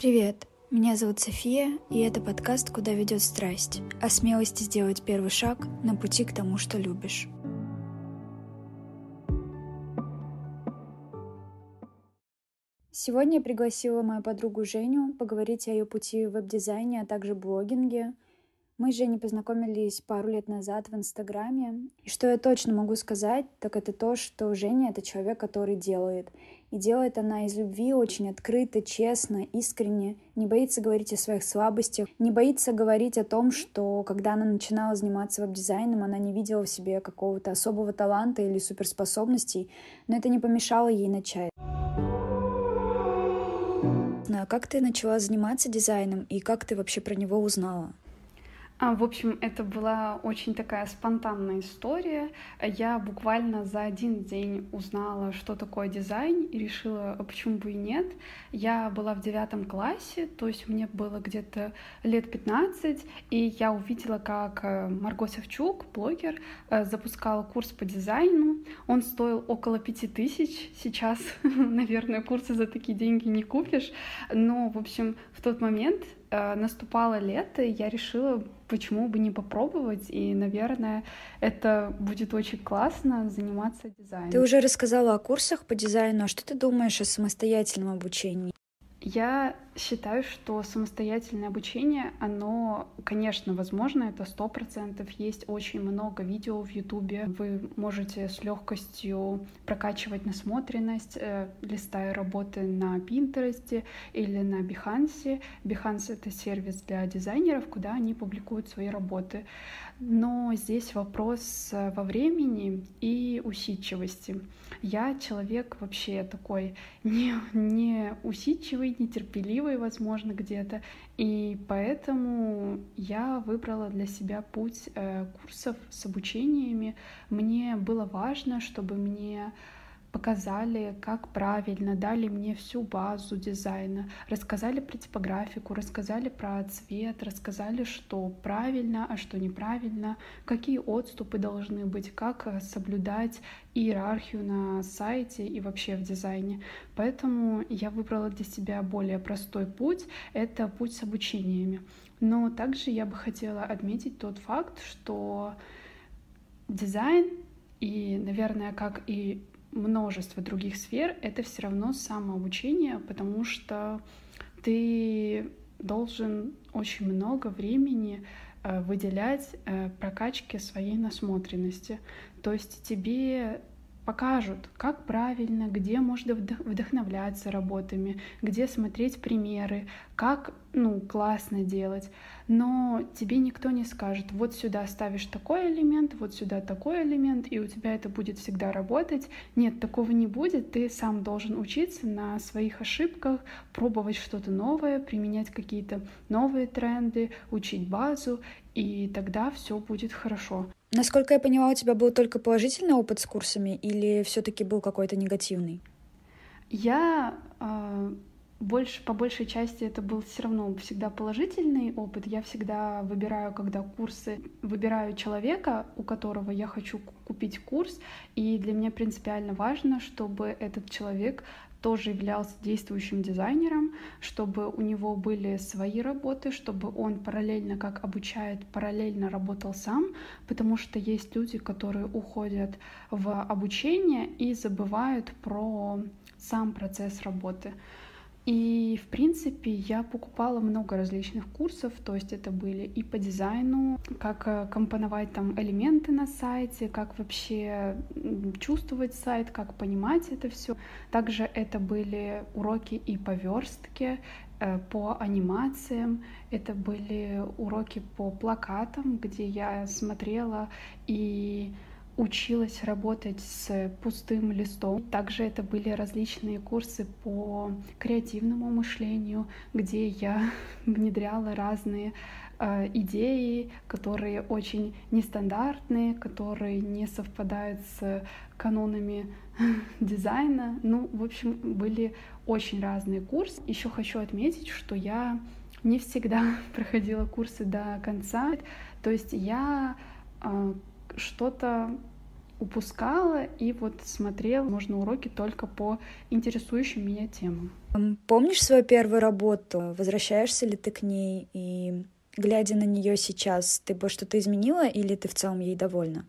Привет, меня зовут София, и это подкаст «Куда ведет страсть» о смелости сделать первый шаг на пути к тому, что любишь. Сегодня я пригласила мою подругу Женю поговорить о ее пути в веб-дизайне, а также блогинге — мы с Женей познакомились пару лет назад в Инстаграме. И что я точно могу сказать, так это то, что Женя — это человек, который делает. И делает она из любви очень открыто, честно, искренне, не боится говорить о своих слабостях, не боится говорить о том, что когда она начинала заниматься веб-дизайном, она не видела в себе какого-то особого таланта или суперспособностей, но это не помешало ей начать. А как ты начала заниматься дизайном и как ты вообще про него узнала? А, в общем, это была очень такая спонтанная история. Я буквально за один день узнала, что такое дизайн, и решила, а почему бы и нет. Я была в девятом классе, то есть мне было где-то лет 15, и я увидела, как э, Марго Савчук, блогер, э, запускала курс по дизайну. Он стоил около пяти тысяч. Сейчас, наверное, курсы за такие деньги не купишь. Но, в общем, в тот момент Э, наступало лето, и я решила, почему бы не попробовать, и, наверное, это будет очень классно заниматься дизайном. Ты уже рассказала о курсах по дизайну, а что ты думаешь о самостоятельном обучении? Я считаю, что самостоятельное обучение, оно, конечно, возможно, это сто процентов. Есть очень много видео в Ютубе. Вы можете с легкостью прокачивать насмотренность, э, листая работы на Пинтересте или на Behance. Behance — это сервис для дизайнеров, куда они публикуют свои работы. Но здесь вопрос э, во времени и усидчивости. Я человек вообще такой не, не усидчивый, нетерпеливый, возможно, где-то. И поэтому я выбрала для себя путь э, курсов с обучениями. Мне было важно, чтобы мне показали, как правильно, дали мне всю базу дизайна, рассказали про типографику, рассказали про цвет, рассказали, что правильно, а что неправильно, какие отступы должны быть, как э, соблюдать иерархию на сайте и вообще в дизайне. Поэтому я выбрала для себя более простой путь — это путь с обучениями. Но также я бы хотела отметить тот факт, что дизайн и, наверное, как и множество других сфер, это все равно самообучение, потому что ты должен очень много времени э, выделять э, прокачке своей насмотренности. То есть тебе покажут, как правильно, где можно вдохновляться работами, где смотреть примеры, как ну, классно делать. Но тебе никто не скажет, вот сюда ставишь такой элемент, вот сюда такой элемент, и у тебя это будет всегда работать. Нет, такого не будет. Ты сам должен учиться на своих ошибках, пробовать что-то новое, применять какие-то новые тренды, учить базу, и тогда все будет хорошо. Насколько я поняла, у тебя был только положительный опыт с курсами или все-таки был какой-то негативный? Я э, больше, по большей части это был все равно всегда положительный опыт. Я всегда выбираю, когда курсы, выбираю человека, у которого я хочу купить курс, и для меня принципиально важно, чтобы этот человек тоже являлся действующим дизайнером, чтобы у него были свои работы, чтобы он параллельно, как обучает, параллельно работал сам, потому что есть люди, которые уходят в обучение и забывают про сам процесс работы. И, в принципе, я покупала много различных курсов, то есть это были и по дизайну, как э, компоновать там элементы на сайте, как вообще чувствовать сайт, как понимать это все. Также это были уроки и по верстке, э, по анимациям, это были уроки по плакатам, где я смотрела и училась работать с пустым листом. Также это были различные курсы по креативному мышлению, где я внедряла разные э, идеи, которые очень нестандартные, которые не совпадают с канонами дизайна. Ну, в общем, были очень разные курсы. Еще хочу отметить, что я не всегда проходила курсы до конца. То есть я э, что-то упускала и вот смотрела, можно уроки только по интересующим меня темам. Помнишь свою первую работу? Возвращаешься ли ты к ней? И глядя на нее сейчас, ты бы что-то изменила или ты в целом ей довольна?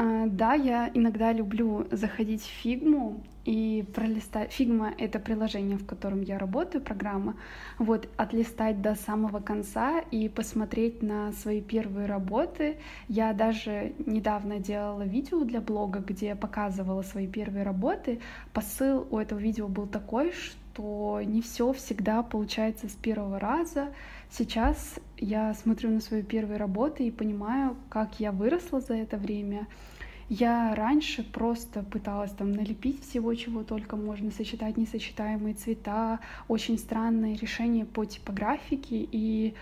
А, да, я иногда люблю заходить в фигму и пролистать. Фигма — это приложение, в котором я работаю, программа. Вот, отлистать до самого конца и посмотреть на свои первые работы. Я даже недавно делала видео для блога, где показывала свои первые работы. Посыл у этого видео был такой, что не все всегда получается с первого раза. Сейчас я смотрю на свои первые работы и понимаю, как я выросла за это время. Я раньше просто пыталась там налепить всего, чего только можно, сочетать несочетаемые цвета, очень странные решения по типографике. И...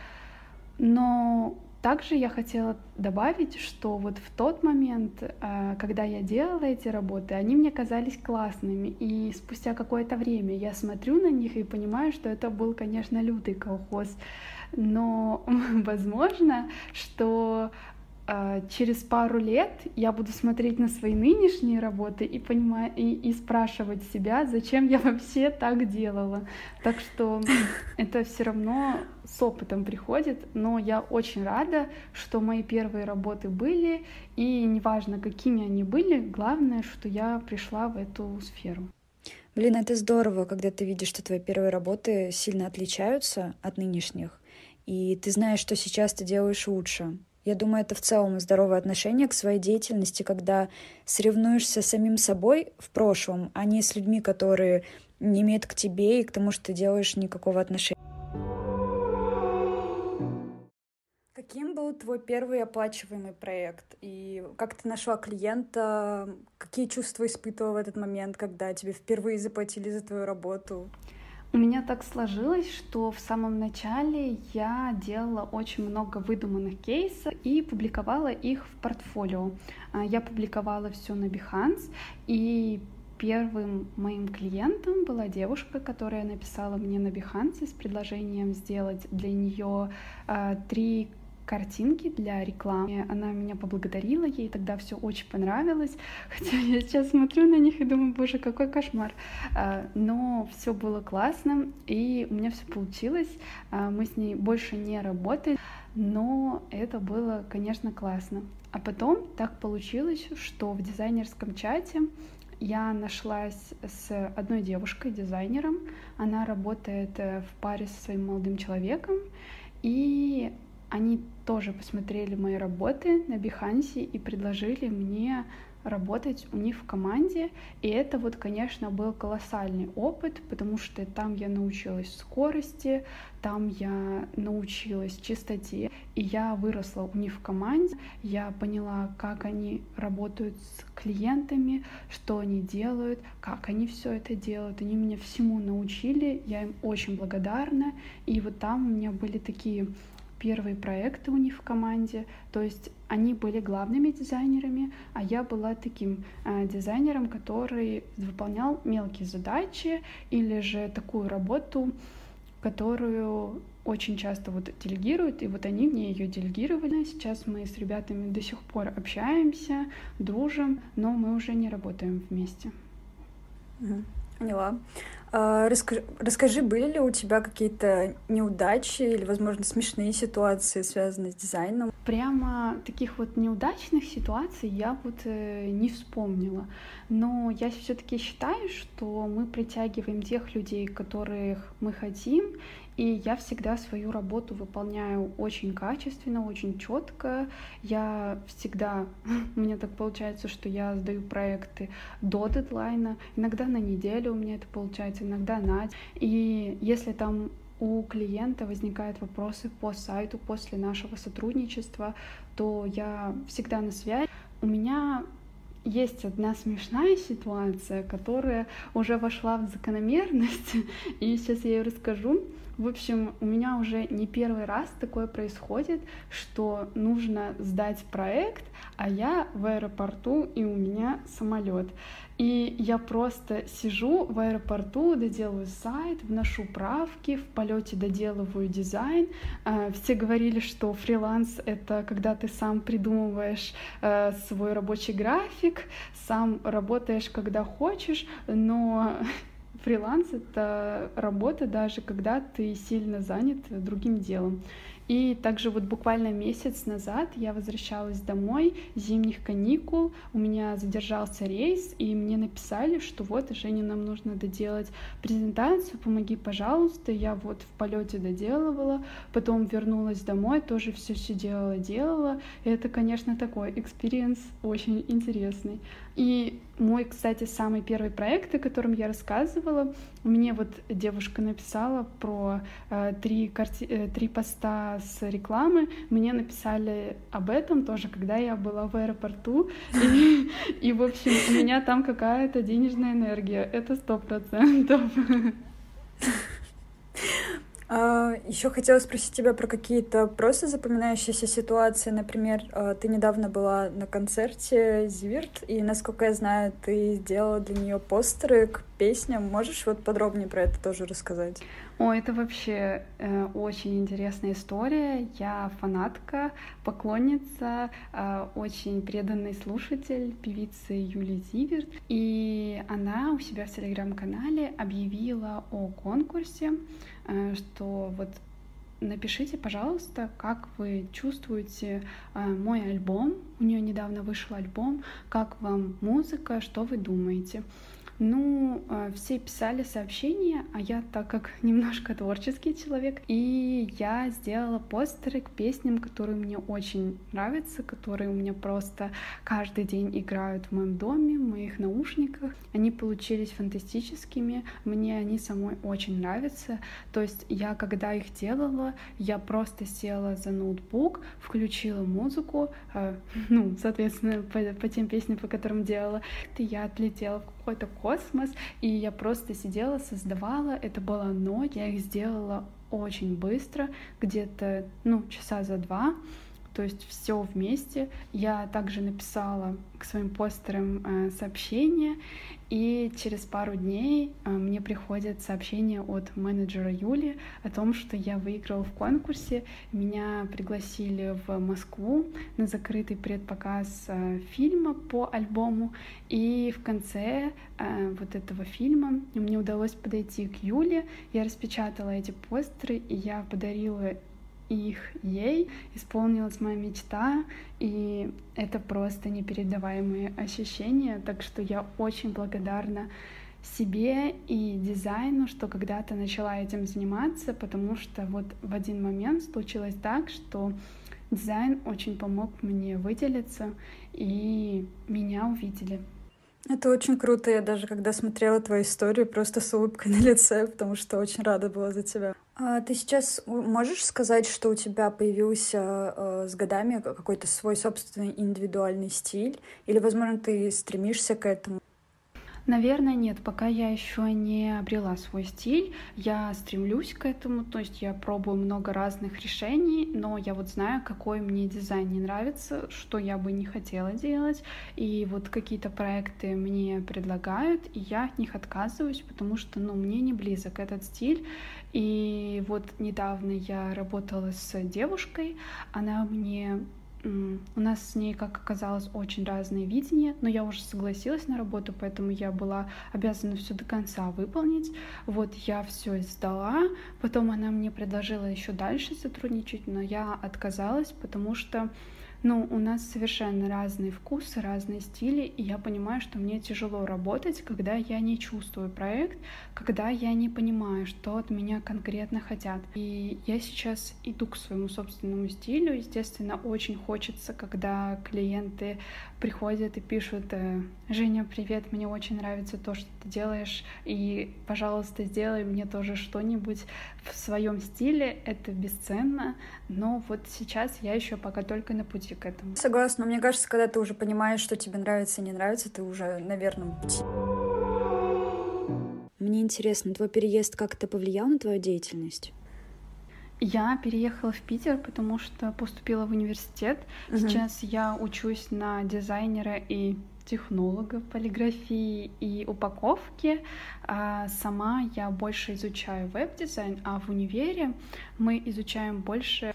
Но также я хотела добавить, что вот в тот момент, э, когда я делала эти работы, они мне казались классными. И спустя какое-то время я смотрю на них и понимаю, что это был, конечно, лютый колхоз но возможно, что через пару лет я буду смотреть на свои нынешние работы и понимать и, и спрашивать себя, зачем я вообще так делала. Так что это все равно с опытом приходит, но я очень рада, что мои первые работы были, и неважно, какими они были, главное, что я пришла в эту сферу. Блин, это здорово, когда ты видишь, что твои первые работы сильно отличаются от нынешних и ты знаешь, что сейчас ты делаешь лучше. Я думаю, это в целом здоровое отношение к своей деятельности, когда соревнуешься с самим собой в прошлом, а не с людьми, которые не имеют к тебе и к тому, что ты делаешь никакого отношения. Каким был твой первый оплачиваемый проект? И как ты нашла клиента? Какие чувства испытывала в этот момент, когда тебе впервые заплатили за твою работу? У меня так сложилось, что в самом начале я делала очень много выдуманных кейсов и публиковала их в портфолио. А, я публиковала все на Behance, и первым моим клиентом была девушка, которая написала мне на Behance с предложением сделать для нее а, три картинки для рекламы. Она меня поблагодарила, ей тогда все очень понравилось. Хотя я сейчас смотрю на них и думаю, боже, какой кошмар. А, но все было классно, и у меня все получилось. А, мы с ней больше не работали, но это было, конечно, классно. А потом так получилось, что в дизайнерском чате я нашлась с одной девушкой, дизайнером. Она работает э, в паре со своим молодым человеком. И они тоже посмотрели мои работы на Behance и предложили мне работать у них в команде. И это вот, конечно, был колоссальный опыт, потому что там я научилась скорости, там я научилась чистоте, и я выросла у них в команде. Я поняла, как они работают с клиентами, что они делают, как они все это делают. Они меня всему научили, я им очень благодарна. И вот там у меня были такие первые проекты у них в команде. То есть они были главными дизайнерами, а я была таким э, дизайнером, который выполнял мелкие задачи или же такую работу, которую очень часто вот делегируют, и вот они мне ее делегировали. Сейчас мы с ребятами до сих пор общаемся, дружим, но мы уже не работаем вместе. Поняла. А, расскажи, расскажи, были ли у тебя какие-то неудачи или, возможно, смешные ситуации, связанные с дизайном? Прямо таких вот неудачных ситуаций я вот э, не вспомнила. Но я все-таки считаю, что мы притягиваем тех людей, которых мы хотим, и я всегда свою работу выполняю очень качественно, очень четко. Я всегда, у меня так получается, что я сдаю проекты до дедлайна, иногда на неделю у меня это получается, иногда на. И если там у клиента возникают вопросы по сайту после нашего сотрудничества, то я всегда на связи. У меня есть одна смешная ситуация, которая уже вошла в закономерность, и сейчас я ее расскажу. В общем, у меня уже не первый раз такое происходит, что нужно сдать проект, а я в аэропорту и у меня самолет. И я просто сижу в аэропорту, доделаю сайт, вношу правки, в полете доделываю дизайн. А, все говорили, что фриланс — это когда ты сам придумываешь э, свой рабочий график, сам работаешь, когда хочешь, но фриланс — это работа даже когда ты сильно занят другим делом. И также вот буквально месяц назад я возвращалась домой зимних каникул, у меня задержался рейс, и мне написали, что вот, Женя, нам нужно доделать презентацию, помоги, пожалуйста. Я вот в полете доделывала, потом вернулась домой, тоже все сидела, делала. И это, конечно, такой experience очень интересный. И мой, кстати, самый первый проект, о котором я рассказывала, мне вот девушка написала про э, три, карти... э, три поста с рекламы. Мне написали об этом тоже, когда я была в аэропорту. И, и в общем, у меня там какая-то денежная энергия. Это сто процентов. А, Еще хотела спросить тебя про какие-то просто запоминающиеся ситуации. Например, а, ты недавно была на концерте Зиверт, и, насколько я знаю, ты сделала для нее постеры к песням. Можешь вот подробнее про это тоже рассказать? О, это вообще э, очень интересная история. Я фанатка, поклонница, э, очень преданный слушатель певицы Юлии Зиверт. И она у себя в телеграм-канале объявила о конкурсе Э, что вот напишите, пожалуйста, как вы чувствуете э, мой альбом. У нее недавно вышел альбом, как вам музыка, что вы думаете. Ну, э, все писали сообщения, а я, так как немножко творческий человек, и я сделала постеры к песням, которые мне очень нравятся, которые у меня просто каждый день играют в моем доме, в моих наушниках. Они получились фантастическими, мне они самой очень нравятся. То есть я, когда их делала, я просто села за ноутбук, включила музыку, э, ну, соответственно, по, по тем песням, по которым делала, и я отлетела в какой-то космос, и я просто сидела, создавала, это была ночь, я их сделала очень быстро, где-то, ну, часа за два, то есть все вместе. Я также написала к своим постерам э, сообщение, и через пару дней э, мне приходит сообщение от менеджера Юли о том, что я выиграла в конкурсе. Меня пригласили в Москву на закрытый предпоказ э, фильма по альбому. И в конце вот этого фильма мне удалось подойти к Юле. Я распечатала эти постеры, и я подарила их ей, исполнилась моя мечта, и это просто непередаваемые ощущения, так что я очень благодарна себе и дизайну, что когда-то начала этим заниматься, потому что вот в один момент случилось так, что дизайн очень помог мне выделиться, и меня увидели. Это очень круто. Я даже когда смотрела твою историю, просто с улыбкой на лице, потому что очень рада была за тебя. А ты сейчас можешь сказать, что у тебя появился э, с годами какой-то свой собственный индивидуальный стиль? Или, возможно, ты стремишься к этому? Наверное, нет, пока я еще не обрела свой стиль, я стремлюсь к этому, то есть я пробую много разных решений, но я вот знаю, какой мне дизайн не нравится, что я бы не хотела делать, и вот какие-то проекты мне предлагают, и я от них отказываюсь, потому что, ну, мне не близок этот стиль, и вот недавно я работала с девушкой, она мне у нас с ней, как оказалось, очень разные видения, но я уже согласилась на работу, поэтому я была обязана все до конца выполнить. Вот я все сдала, потом она мне предложила еще дальше сотрудничать, но я отказалась, потому что ну, у нас совершенно разные вкусы, разные стили, и я понимаю, что мне тяжело работать, когда я не чувствую проект, когда я не понимаю, что от меня конкретно хотят. И я сейчас иду к своему собственному стилю. Естественно, очень хочется, когда клиенты приходят и пишут, э, Женя, привет, мне очень нравится то, что ты делаешь, и, пожалуйста, сделай мне тоже что-нибудь в своем стиле. Это бесценно, но вот сейчас я еще пока только на пути к этому. Согласна, но мне кажется, когда ты уже понимаешь, что тебе нравится и не нравится, ты уже на верном пути. Мне интересно, твой переезд как-то повлиял на твою деятельность? Я переехала в Питер, потому что поступила в университет. Угу. Сейчас я учусь на дизайнера и технолога полиграфии и упаковки. А сама я больше изучаю веб-дизайн, а в универе мы изучаем больше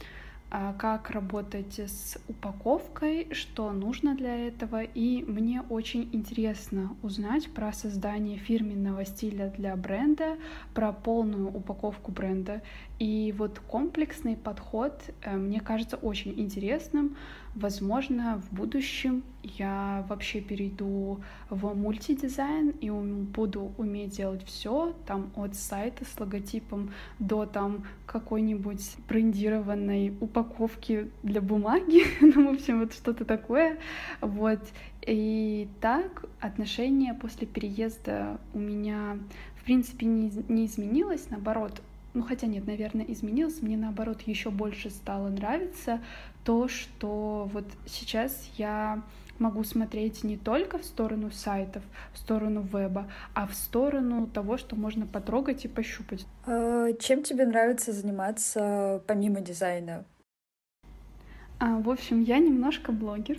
а, как работать с упаковкой, что нужно для этого. И мне очень интересно узнать про создание фирменного стиля для бренда, про полную упаковку бренда. И вот комплексный подход э, мне кажется очень интересным. Возможно, в будущем я вообще перейду в мультидизайн и буду уметь делать все, там от сайта с логотипом до там какой-нибудь брендированной упаковки для бумаги, ну, в общем, вот что-то такое, вот. И так отношение после переезда у меня, в принципе, не, не изменилось, наоборот, ну хотя нет, наверное, изменилось, мне наоборот еще больше стало нравиться то, что вот сейчас я могу смотреть не только в сторону сайтов, в сторону веба, а в сторону того, что можно потрогать и пощупать. А, чем тебе нравится заниматься помимо дизайна? А, в общем, я немножко блогер.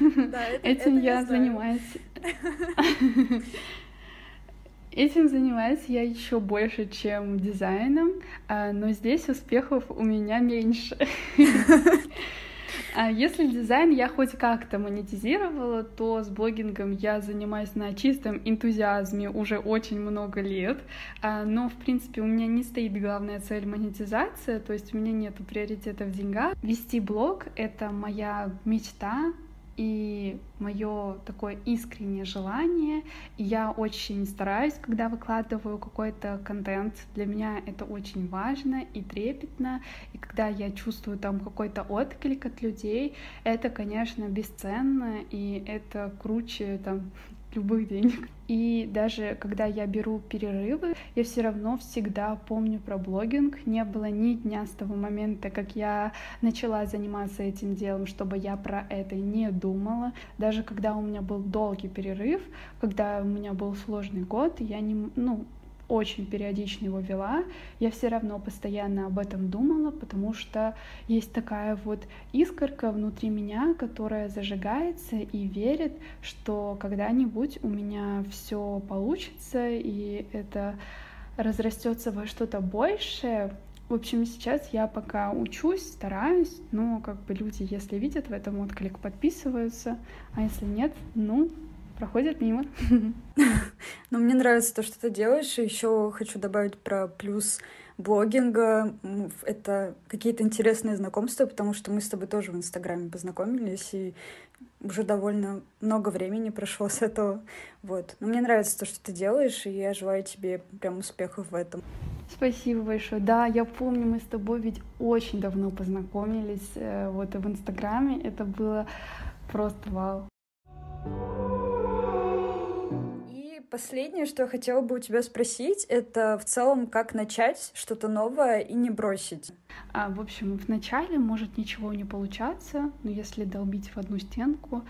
Этим я занимаюсь. Этим занимаюсь я еще больше, чем дизайном, а, но здесь успехов у меня меньше. А если дизайн я хоть как-то монетизировала, то с блогингом я занимаюсь на чистом энтузиазме уже очень много лет. А, но, в принципе, у меня не стоит главная цель монетизация, то есть у меня нет приоритета в деньгах. Вести блог — это моя мечта, и мое такое искреннее желание. я очень стараюсь, когда выкладываю какой-то контент. Для меня это очень важно и трепетно. И когда я чувствую там какой-то отклик от людей, это, конечно, бесценно, и это круче там любых денег. И даже когда я беру перерывы, я все равно всегда помню про блогинг. Не было ни дня с того момента, как я начала заниматься этим делом, чтобы я про это не думала. Даже когда у меня был долгий перерыв, когда у меня был сложный год, я не, ну, очень периодично его вела, я все равно постоянно об этом думала, потому что есть такая вот искорка внутри меня, которая зажигается и верит, что когда-нибудь у меня все получится, и это разрастется во что-то большее, в общем, сейчас я пока учусь, стараюсь, но как бы люди, если видят в этом отклик, подписываются, а если нет, ну, проходят мимо. Но мне нравится то, что ты делаешь. И еще хочу добавить про плюс блогинга. Это какие-то интересные знакомства, потому что мы с тобой тоже в Инстаграме познакомились, и уже довольно много времени прошло с этого. Вот. Но мне нравится то, что ты делаешь, и я желаю тебе прям успехов в этом. Спасибо большое. Да, я помню, мы с тобой ведь очень давно познакомились э, вот в Инстаграме. Это было просто вау. Последнее, что я хотела бы у тебя спросить, это в целом, как начать что-то новое и не бросить. А, в общем, вначале может ничего не получаться, но если долбить в одну стенку,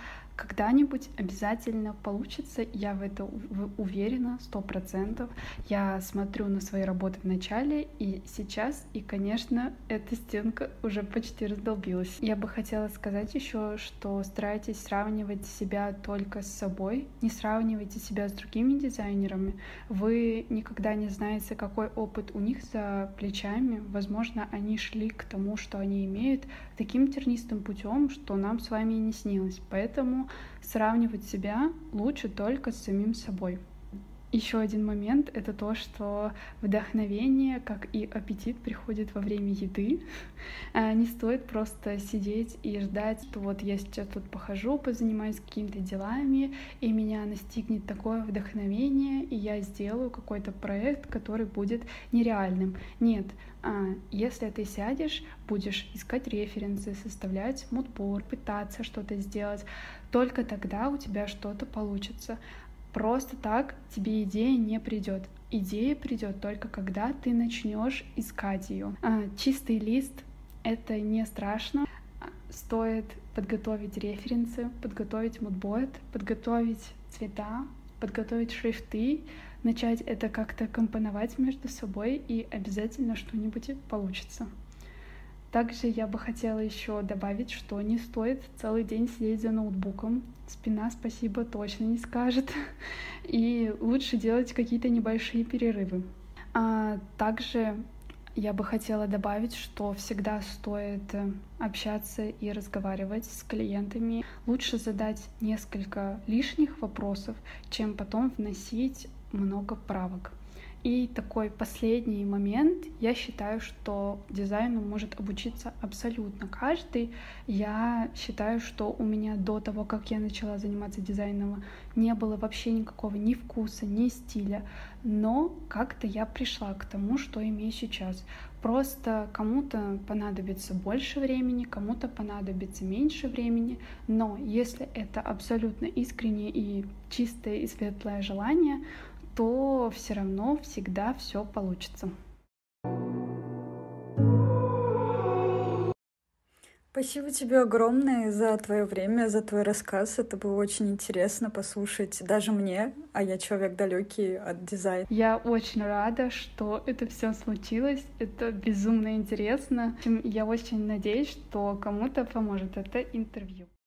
когда-нибудь обязательно получится, я в это уверена, сто процентов. Я смотрю на свои работы в начале и сейчас, и, конечно, эта стенка уже почти раздолбилась. Я бы хотела сказать еще, что старайтесь сравнивать себя только с собой, не сравнивайте себя с другими дизайнерами. Вы никогда не знаете, какой опыт у них за плечами. Возможно, они шли к тому, что они имеют, таким тернистым путем, что нам с вами и не снилось. Поэтому сравнивать себя лучше только с самим собой. Еще один момент — это то, что вдохновение, как и аппетит, приходит во время еды. А, не стоит просто сидеть и ждать, что вот я сейчас тут похожу, позанимаюсь какими-то делами, и меня настигнет такое вдохновение, и я сделаю какой-то проект, который будет нереальным. Нет, а, если ты сядешь, будешь искать референсы, составлять мудборд, пытаться что-то сделать, только тогда у тебя что-то получится. Просто так тебе идея не придет. Идея придет только когда ты начнешь искать ее. А, чистый лист это не страшно. Стоит подготовить референсы, подготовить мудборд, подготовить цвета, подготовить шрифты, начать это как-то компоновать между собой, и обязательно что-нибудь получится. Также я бы хотела еще добавить, что не стоит целый день сидеть за ноутбуком. Спина спасибо точно не скажет. И лучше делать какие-то небольшие перерывы. А также я бы хотела добавить, что всегда стоит э, общаться и разговаривать с клиентами. Лучше задать несколько лишних вопросов, чем потом вносить много правок. И такой последний момент. Я считаю, что дизайну может обучиться абсолютно каждый. Я считаю, что у меня до того, как я начала заниматься дизайном, не было вообще никакого ни вкуса, ни стиля. Но как-то я пришла к тому, что имею сейчас. Просто кому-то понадобится больше времени, кому-то понадобится меньше времени, но если это абсолютно искреннее и чистое и светлое желание, то все равно всегда все получится. Спасибо тебе огромное за твое время, за твой рассказ. Это было очень интересно послушать даже мне, а я человек далекий от дизайна. Я очень рада, что это все случилось. Это безумно интересно. Я очень надеюсь, что кому-то поможет это интервью.